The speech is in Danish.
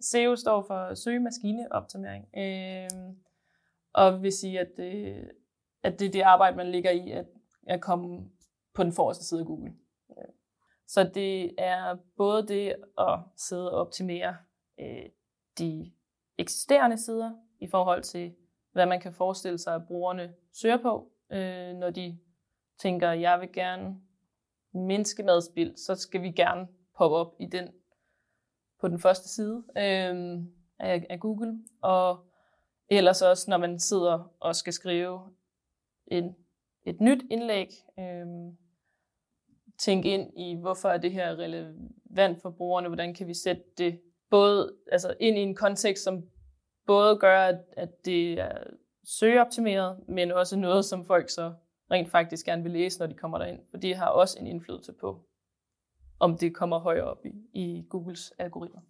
SEO står for søgemaskineoptimering, øh, og vil sige, at det, at det er det arbejde, man ligger i, at, at komme på den forreste side af Google. Så det er både det at sidde og optimere øh, de eksisterende sider i forhold til, hvad man kan forestille sig, at brugerne søger på, øh, når de tænker, jeg vil gerne mindske madspild, så skal vi gerne poppe op i den på den første side øh, af, af Google. Og ellers også, når man sidder og skal skrive en, et nyt indlæg, øh, tænke ind i, hvorfor er det her relevant for brugerne, hvordan kan vi sætte det både altså ind i en kontekst, som både gør, at, at det er søgeoptimeret, men også noget, som folk så rent faktisk gerne vil læse, når de kommer derind. For det har også en indflydelse på, om det kommer højere op i, i Googles algoritmer.